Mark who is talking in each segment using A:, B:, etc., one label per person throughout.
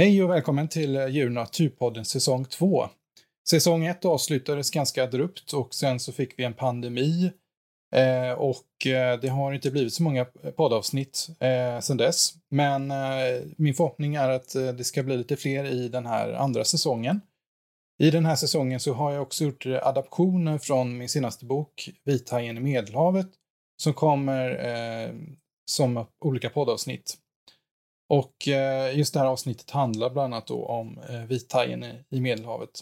A: Hej och välkommen till Djur och naturpodden säsong 2. Säsong 1 avslutades ganska abrupt och sen så fick vi en pandemi eh, och eh, det har inte blivit så många poddavsnitt eh, sen dess. Men eh, min förhoppning är att eh, det ska bli lite fler i den här andra säsongen. I den här säsongen så har jag också gjort eh, adaptioner från min senaste bok Vithajen i Medelhavet som kommer eh, som olika poddavsnitt. Och eh, just det här avsnittet handlar bland annat då om eh, vithajen i Medelhavet.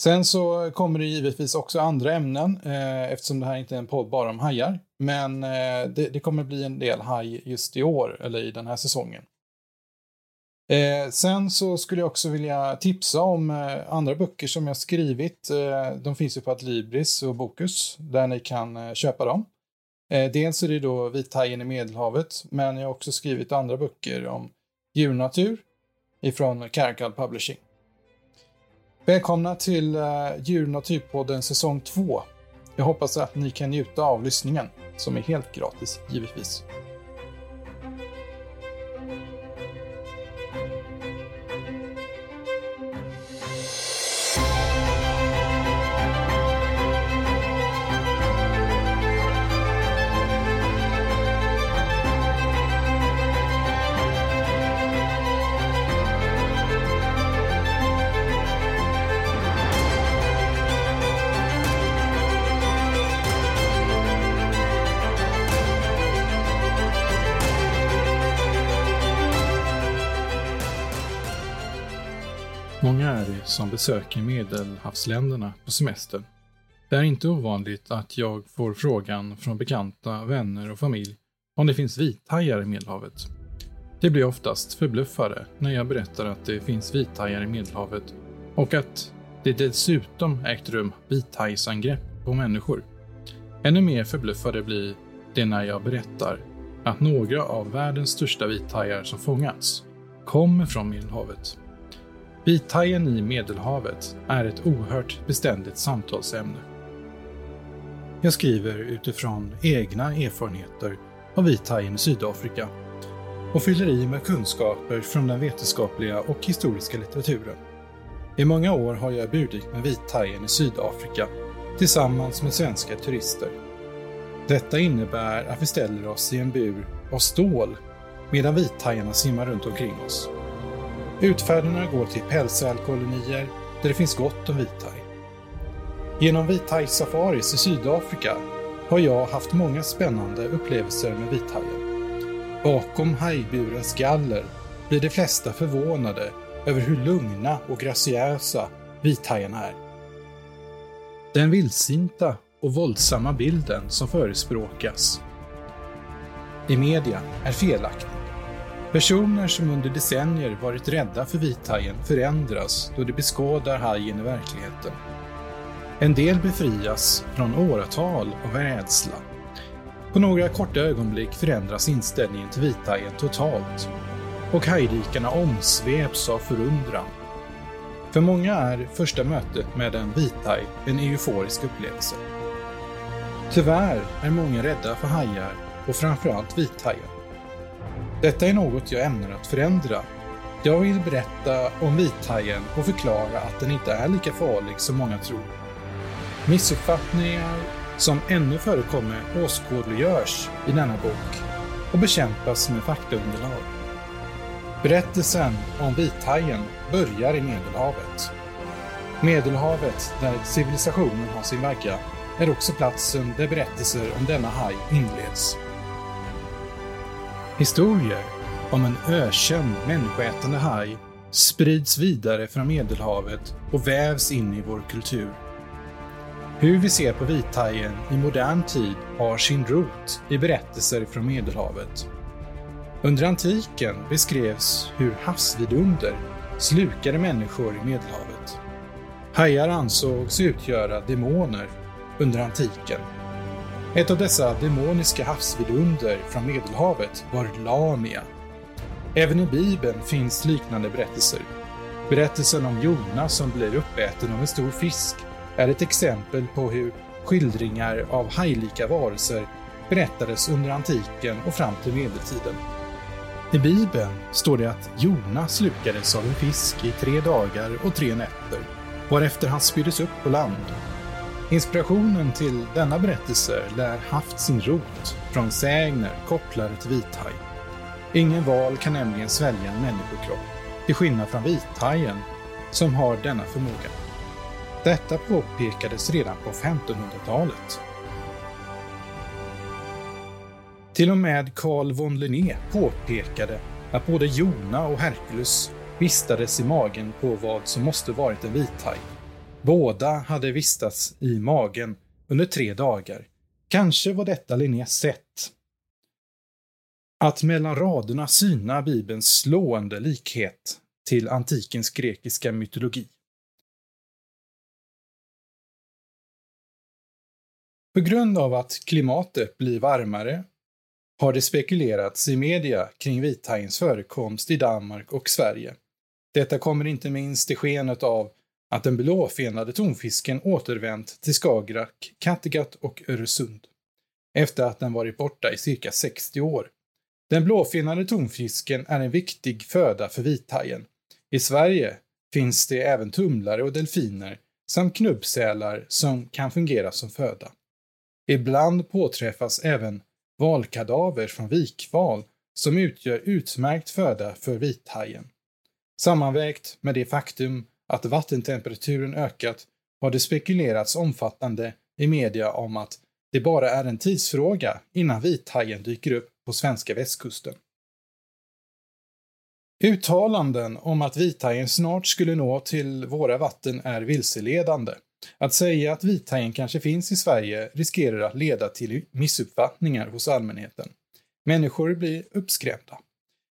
A: Sen så kommer det givetvis också andra ämnen eh, eftersom det här inte är en podd bara om hajar. Men det, det kommer bli en del haj just i år, eller i den här säsongen. sen så skulle jag också vilja tipsa om andra böcker som jag skrivit. de finns ju på Adlibris och Bokus där ni kan köpa dem. Eh, dels är det då Vithajen i Medelhavet, men jag har också skrivit andra böcker om djurnatur ifrån Caracal Publishing. Välkomna till eh, uh, Djur Naturpodden säsong 2. Jag hoppas att ni kan njuta av lyssningen, som är helt gratis givetvis. Många är det som besöker medelhavsländerna på semester. Det är inte ovanligt att jag får frågan från bekanta, vänner och familj om det finns vithajar i Medelhavet. De blir oftast förbluffade när jag berättar att det finns vithajar i Medelhavet och att det dessutom ägt rum vithajsangrepp på människor. Ännu mer förbluffade blir det när jag berättar att några av världens största vithajar som fångats kommer från Medelhavet. Vithajen i Medelhavet är ett oerhört beständigt samtalsämne. Jag skriver utifrån egna erfarenheter av vithajen i Sydafrika och fyller i med kunskaper från den vetenskapliga och historiska litteraturen. I många år har jag bjudit med vithajen i Sydafrika tillsammans med svenska turister. Detta innebär att vi ställer oss i en bur av stål medan vithajarna simmar runt omkring oss. Utfärderna går till pälsälkolonier där det finns gott om vithaj. Genom vithajsafaris i Sydafrika har jag haft många spännande upplevelser med vithajen. Bakom hajburens galler blir de flesta förvånade över hur lugna och graciösa vithajarna är. Den vildsinta och våldsamma bilden som förespråkas i media är felaktig. Personer som under decennier varit rädda för vithajen förändras då de beskådar hajen i verkligheten. En del befrias från åratal av rädsla. På några korta ögonblick förändras inställningen till vithajen totalt och hajrikarna omsveps av förundran. För många är första mötet med en vithaj en euforisk upplevelse. Tyvärr är många rädda för hajar och framförallt vithajen. Detta är något jag ämnar att förändra. Jag vill berätta om vithajen och förklara att den inte är lika farlig som många tror. Missuppfattningar som ännu förekommer åskådliggörs i denna bok och bekämpas med faktaunderlag. Berättelsen om vithajen börjar i Medelhavet. Medelhavet, där civilisationen har sin vagga, är också platsen där berättelser om denna haj inleds. Historier om en ökänd människoätande haj sprids vidare från Medelhavet och vävs in i vår kultur. Hur vi ser på vithajen i modern tid har sin rot i berättelser från Medelhavet. Under antiken beskrevs hur havsvidunder slukade människor i Medelhavet. Hajar ansågs utgöra demoner under antiken ett av dessa demoniska havsvidunder från Medelhavet var Lamia. Även i Bibeln finns liknande berättelser. Berättelsen om Jona som blir uppäten av en stor fisk är ett exempel på hur skildringar av hajlika varelser berättades under antiken och fram till medeltiden. I Bibeln står det att Jona slukades av en fisk i tre dagar och tre nätter, varefter han spyddes upp på land. Inspirationen till denna berättelse lär haft sin rot från sägner kopplade till vithaj. Ingen val kan nämligen svälja en människokropp, till skillnad från vithajen som har denna förmåga. Detta påpekades redan på 1500-talet. Till och med Carl von Linné påpekade att både Jona och Herkules vistades i magen på vad som måste varit en vithaj. Båda hade vistats i magen under tre dagar. Kanske var detta Linnés sätt att mellan raderna syna Bibelns slående likhet till antikens grekiska mytologi. På grund av att klimatet blir varmare har det spekulerats i media kring vithajens förekomst i Danmark och Sverige. Detta kommer inte minst i skenet av att den blåfenade tonfisken återvänt till Skagerrak, Kattegatt och Öresund efter att den varit borta i cirka 60 år. Den blåfenade tonfisken är en viktig föda för vithajen. I Sverige finns det även tumlare och delfiner samt knubbsälar som kan fungera som föda. Ibland påträffas även valkadaver från vikval som utgör utmärkt föda för vithajen. Sammanvägt med det faktum att vattentemperaturen ökat har det spekulerats omfattande i media om att det bara är en tidsfråga innan vithajen dyker upp på svenska västkusten. Uttalanden om att vithajen snart skulle nå till våra vatten är vilseledande. Att säga att vithajen kanske finns i Sverige riskerar att leda till missuppfattningar hos allmänheten. Människor blir uppskrämda.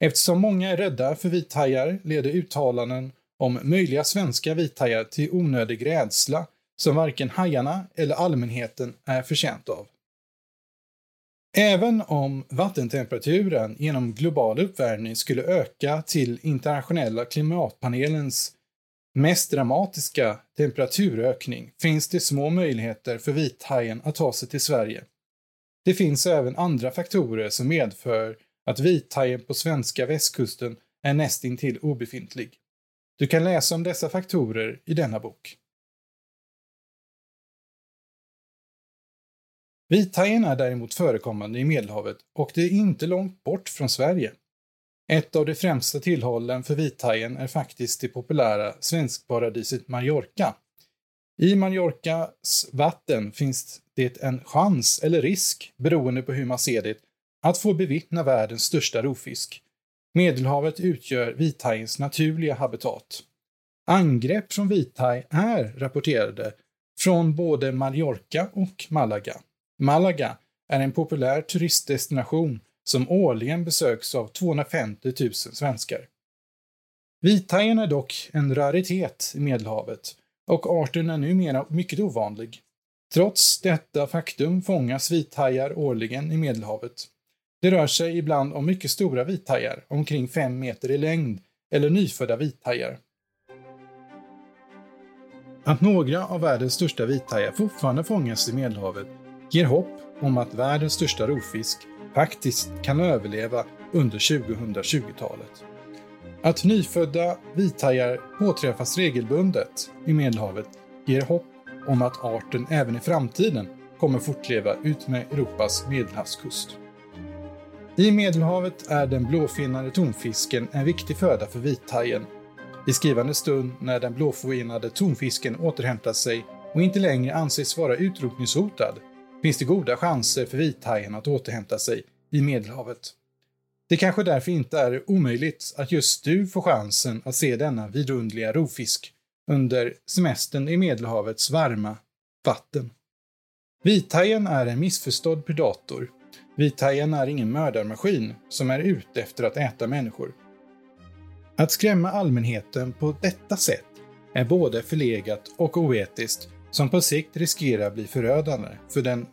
A: Eftersom många är rädda för vithajar leder uttalanden om möjliga svenska vithajar till onödig rädsla som varken hajarna eller allmänheten är förtjänt av. Även om vattentemperaturen genom global uppvärmning skulle öka till internationella klimatpanelens mest dramatiska temperaturökning finns det små möjligheter för vithajen att ta sig till Sverige. Det finns även andra faktorer som medför att vithajen på svenska västkusten är nästintill obefintlig. Du kan läsa om dessa faktorer i denna bok. Vithajen är däremot förekommande i Medelhavet och det är inte långt bort från Sverige. Ett av de främsta tillhållen för vithajen är faktiskt det populära svenskparadiset Mallorca. I Mallorcas vatten finns det en chans eller risk, beroende på hur man ser det, att få bevittna världens största rovfisk. Medelhavet utgör vithajens naturliga habitat. Angrepp från vithaj är rapporterade från både Mallorca och Malaga. Malaga är en populär turistdestination som årligen besöks av 250 000 svenskar. Vithajen är dock en raritet i Medelhavet och arten är numera mycket ovanlig. Trots detta faktum fångas vithajar årligen i Medelhavet. Det rör sig ibland om mycket stora vithajar, omkring 5 meter i längd, eller nyfödda vithajar. Att några av världens största vithajar fortfarande fångas i Medelhavet ger hopp om att världens största rovfisk faktiskt kan överleva under 2020-talet. Att nyfödda vithajar påträffas regelbundet i Medelhavet ger hopp om att arten även i framtiden kommer fortleva utmed Europas medelhavskust. I Medelhavet är den blåfinnade tonfisken en viktig föda för vithajen. I skrivande stund när den blåfinnade tonfisken återhämtat sig och inte längre anses vara utrotningshotad finns det goda chanser för vithajen att återhämta sig i Medelhavet. Det kanske därför inte är omöjligt att just du får chansen att se denna vidunderliga rovfisk under semestern i Medelhavets varma vatten. Vithajen är en missförstådd predator. Vithajen är ingen mördarmaskin som är ute efter att äta människor. Att skrämma allmänheten på detta sätt är både förlegat och oetiskt som på sikt riskerar bli förödande för den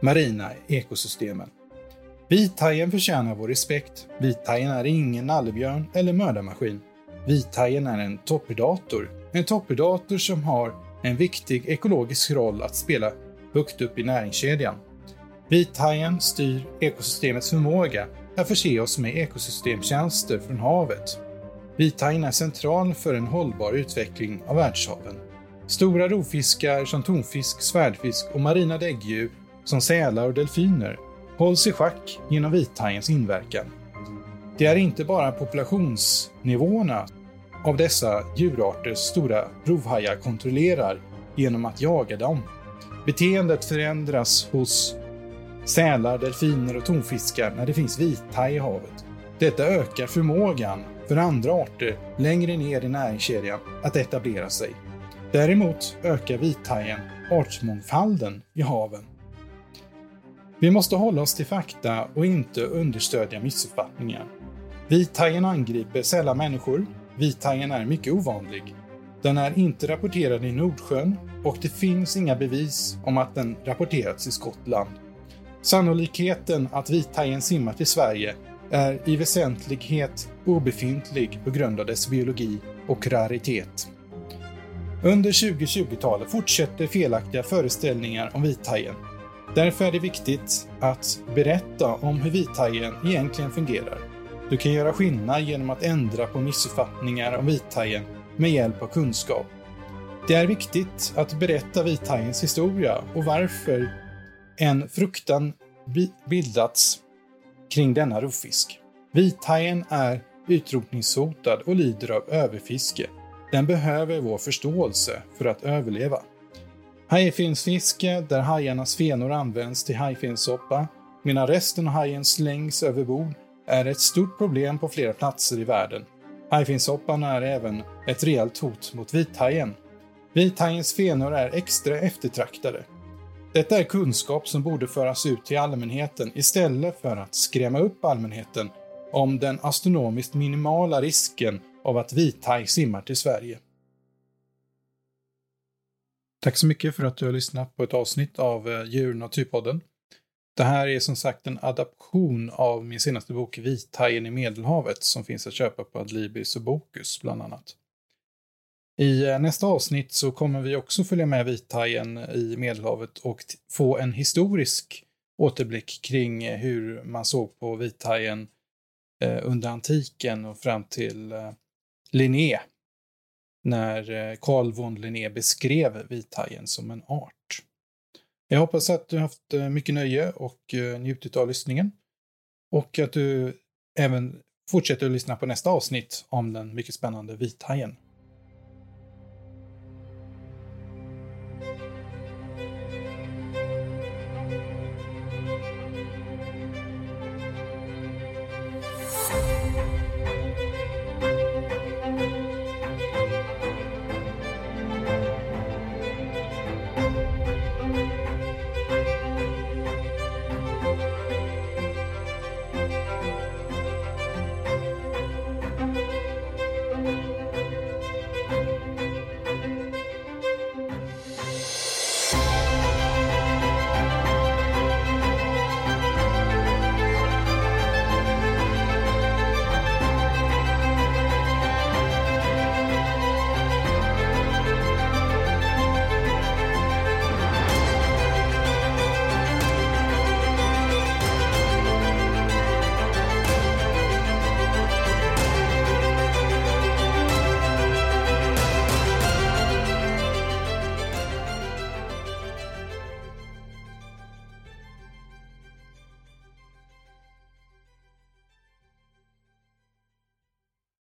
A: marina ekosystemen. Vithajen förtjänar vår respekt. Vithajen är ingen nallebjörn eller mördarmaskin. Vithajen är en toppredator. En toppredator som har en viktig ekologisk roll att spela högt upp i näringskedjan. Vithajen styr ekosystemets förmåga att förse oss med ekosystemtjänster från havet. Vithajen är central för en hållbar utveckling av världshaven. Stora rovfiskar som tonfisk, svärdfisk och marina däggdjur som sälar och delfiner hålls i schack genom vithajens inverkan. Det är inte bara populationsnivåerna av dessa djurarters stora rovhajar kontrollerar genom att jaga dem. Beteendet förändras hos sälar, delfiner och tonfiskar när det finns vithaj i havet. Detta ökar förmågan för andra arter längre ner i näringskedjan att etablera sig. Däremot ökar vithajen artsmångfalden i haven. Vi måste hålla oss till fakta och inte understödja missuppfattningar. Vithajen angriper sällan människor. Vithajen är mycket ovanlig. Den är inte rapporterad i Nordsjön och det finns inga bevis om att den rapporterats i Skottland. Sannolikheten att vithajen simmar till Sverige är i väsentlighet obefintlig på grund av dess biologi och raritet. Under 2020-talet fortsätter felaktiga föreställningar om vithajen. Därför är det viktigt att berätta om hur vithajen egentligen fungerar. Du kan göra skillnad genom att ändra på missuppfattningar om vithajen med hjälp av kunskap. Det är viktigt att berätta vithajens historia och varför en fruktan bildats kring denna rovfisk. Vithajen är utrotningshotad och lider av överfiske. Den behöver vår förståelse för att överleva. Hajfinsfiske, där hajarnas fenor används till hajfinssoppa, medan resten av hajen slängs över bord, är ett stort problem på flera platser i världen. Hajfinssoppan är även ett reellt hot mot vithajen. Vithajens fenor är extra eftertraktade. Detta är kunskap som borde föras ut till allmänheten istället för att skrämma upp allmänheten om den astronomiskt minimala risken av att vithaj simmar till Sverige. Tack så mycket för att du har lyssnat på ett avsnitt av eh, Djur Naturpodden. Det här är som sagt en adaption av min senaste bok Vithajen i Medelhavet som finns att köpa på Adlibris och Bokus bland annat. I eh, nästa avsnitt så kommer vi också följa med vithajen i Medelhavet och få en historisk återblick kring eh, hur man såg på vithajen eh, under antiken och fram till Linné när Carl von Linné beskrev vithajen som en art. Jag hoppas att du haft mycket nöje och njutit av lyssningen. Och att du även fortsätter att lyssna på nästa avsnitt om den mycket spännande vithajen.